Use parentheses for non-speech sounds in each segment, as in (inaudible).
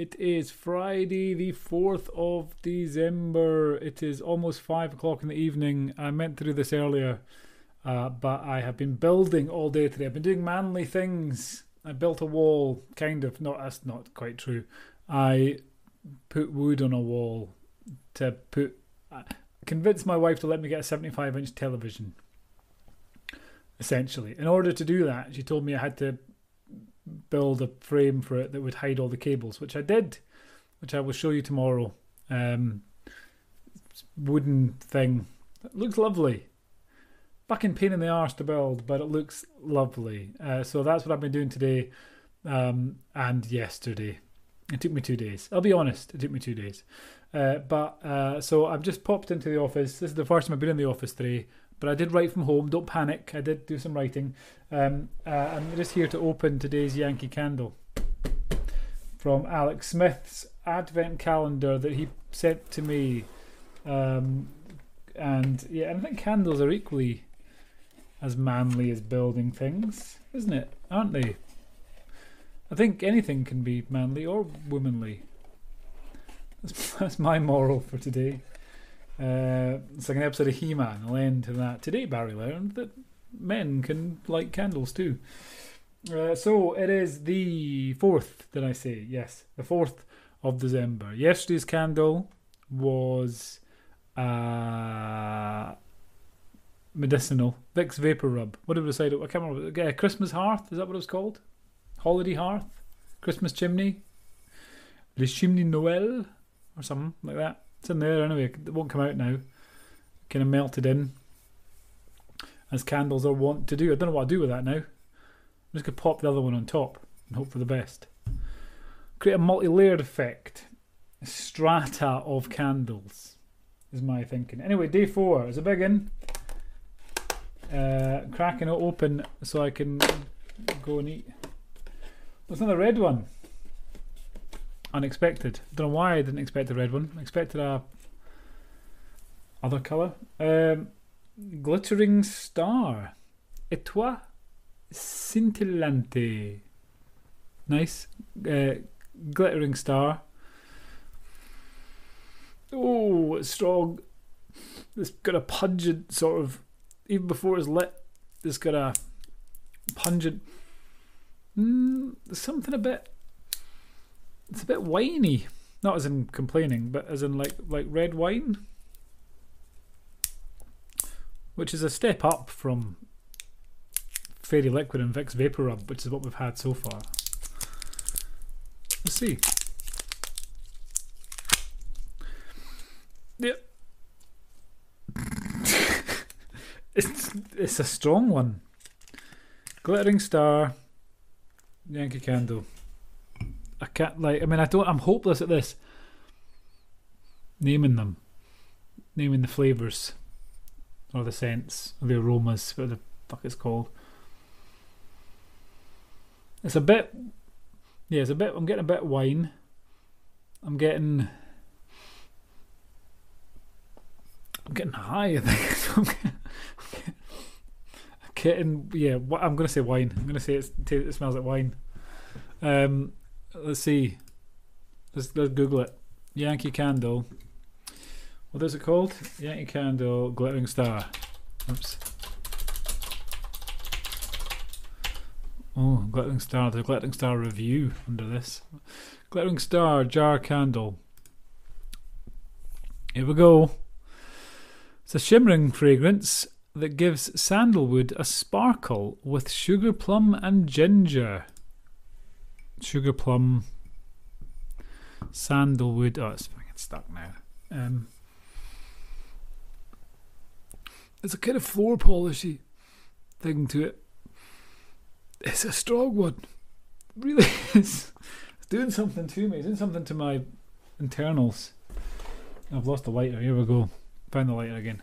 It is Friday, the 4th of December. It is almost 5 o'clock in the evening. I meant to do this earlier, uh, but I have been building all day today. I've been doing manly things. I built a wall, kind of. Not that's not quite true. I put wood on a wall to put. I convinced my wife to let me get a 75 inch television. Essentially, in order to do that, she told me I had to build a frame for it that would hide all the cables, which I did, which I will show you tomorrow. Um, wooden thing. It looks lovely. Fucking pain in the arse to build, but it looks lovely. Uh, so that's what I've been doing today um, and yesterday. It took me two days. I'll be honest, it took me two days. Uh, but uh, so I've just popped into the office. This is the first time I've been in the office today but I did write from home. Don't panic. I did do some writing. Um, uh, I'm just here to open today's Yankee Candle from Alex Smith's Advent calendar that he sent to me. Um, and yeah, I think candles are equally as manly as building things, isn't it? Aren't they? I think anything can be manly or womanly. That's, (laughs) that's my moral for today. It's like an episode of He Man. I'll end to that. Today, Barry learned that men can light candles too. Uh, so it is the 4th, did I say? Yes, the 4th of December. Yesterday's candle was uh, medicinal. Vicks VapoRub. What did we decide? I can't remember. Uh, Christmas Hearth, is that what it was called? Holiday Hearth? Christmas Chimney? Le Chimney Noël? Or something like that. It's in there anyway. It won't come out now. Kind of melted in, as candles are wont to do. I don't know what I'll do with that now. I'm just gonna pop the other one on top and hope for the best. Create a multi-layered effect, strata of candles, is my thinking. Anyway, day four is a big one. Uh, cracking it open so I can go and eat. There's another red one unexpected. Don't know why I didn't expect a red one. I expected a other colour. Um, glittering star. Etoile scintillante. Nice. Uh, glittering star. Oh, it's strong. It's got a pungent sort of. Even before it's lit, it's got a pungent. Mm, something a bit it's a bit winey. Not as in complaining, but as in like like red wine. Which is a step up from Fairy Liquid and Vicks VapoRub, which is what we've had so far. Let's see. Yep. (laughs) it's it's a strong one. Glittering Star, Yankee Candle. Can't like. I mean, I don't. I'm hopeless at this. Naming them, naming the flavors, or the scents, or the aromas, what the fuck it's called. It's a bit. Yeah, it's a bit. I'm getting a bit wine. I'm getting. I'm getting high. (laughs) I think. I'm getting. Yeah, I'm gonna say wine. I'm gonna say it smells like wine. Um, let's see. Let's let's Google it. Yankee Candle. What is it called? Yankee Candle Glittering Star. Oops. Oh, Glittering Star. The Glittering Star review under this. Glittering Star Jar Candle. Here we go. It's a shimmering fragrance that gives sandalwood a sparkle with sugar plum and ginger sugar plum, sandalwood. Oh, it's fucking stuck now. Um, there's a kind of floor polishy thing to it. It's a strong one. Really. (laughs) It's doing something to me. It's doing something to my internals. I've lost the lighter. Here we go. Found the lighter again.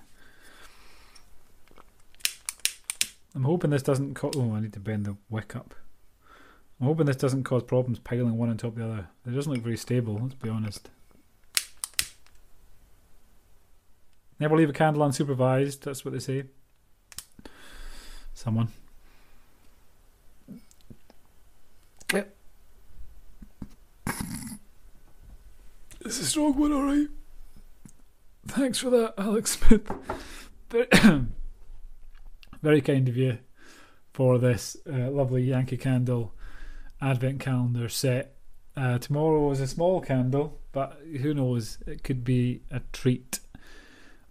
I'm hoping this doesn't cause. Oh, I need to bend the wick up. I'm hoping this doesn't cause problems piling one on top of the other. It doesn't look very stable, let's be honest. Never leave a candle unsupervised, that's what they say. Someone. Yep. This is a strong one, alright. Thanks for that, Alex Smith. Very, (coughs) very kind of you for this uh, lovely Yankee Candle advent calendar set. Uh, tomorrow is a small candle, but who knows? It could be a treat.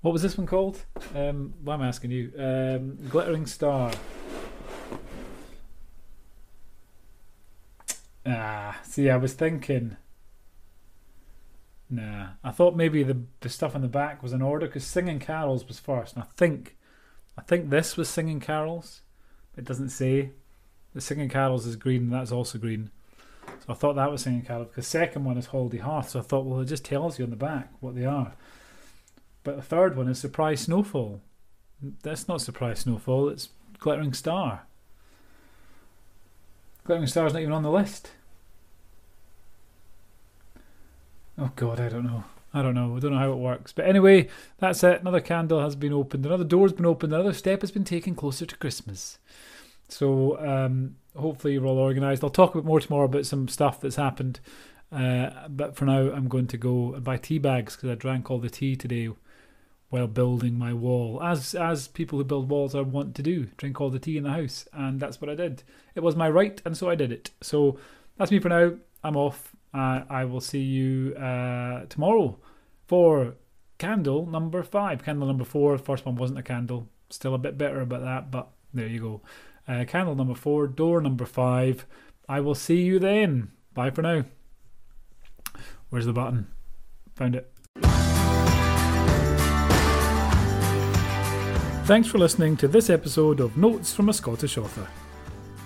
What was this one called? Um, why am I asking you? Um, Glittering Star. Ah, see, I was thinking. Nah, I thought maybe the the stuff in the back was in order because Singing Carols was first, and I think, I think this was Singing Carols. It doesn't say. The Singing Carols is green, and that's also green. So I thought that was Singing Carols because second one is Holiday Hearth. So I thought, well, it just tells you on the back what they are. But the third one is Surprise Snowfall. That's not Surprise Snowfall. It's Glittering Star. Glittering Star's not even on the list. Oh God, I don't know. I don't know. I don't know how it works. But anyway, that's it. Another candle has been opened. Another door's been opened. Another step has been taken closer to Christmas. So um, hopefully you're all organised. I'll talk a bit more tomorrow about some stuff that's happened. Uh, but for now, I'm going to go and buy tea bags because I drank all the tea today while building my wall, as as people who build walls are want to do, drink all the tea in the house, and that's what I did. It was my right, and so I did it. So that's me for now. I'm off. Uh, I will see you uh, tomorrow for candle number five. Candle number four. First one wasn't a candle. Still a bit bitter about that, but there you go. Uh, candle number four, door number five. I will see you then. Bye for now. Where's the button? Found it. Thanks for listening to this episode of Notes from a Scottish Author.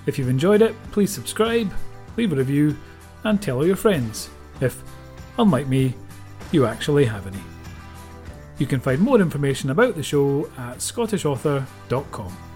If you've enjoyed it, please subscribe, leave a review, and tell all your friends if, unlike me, you actually have any. You can find more information about the show at scottishauthor.com.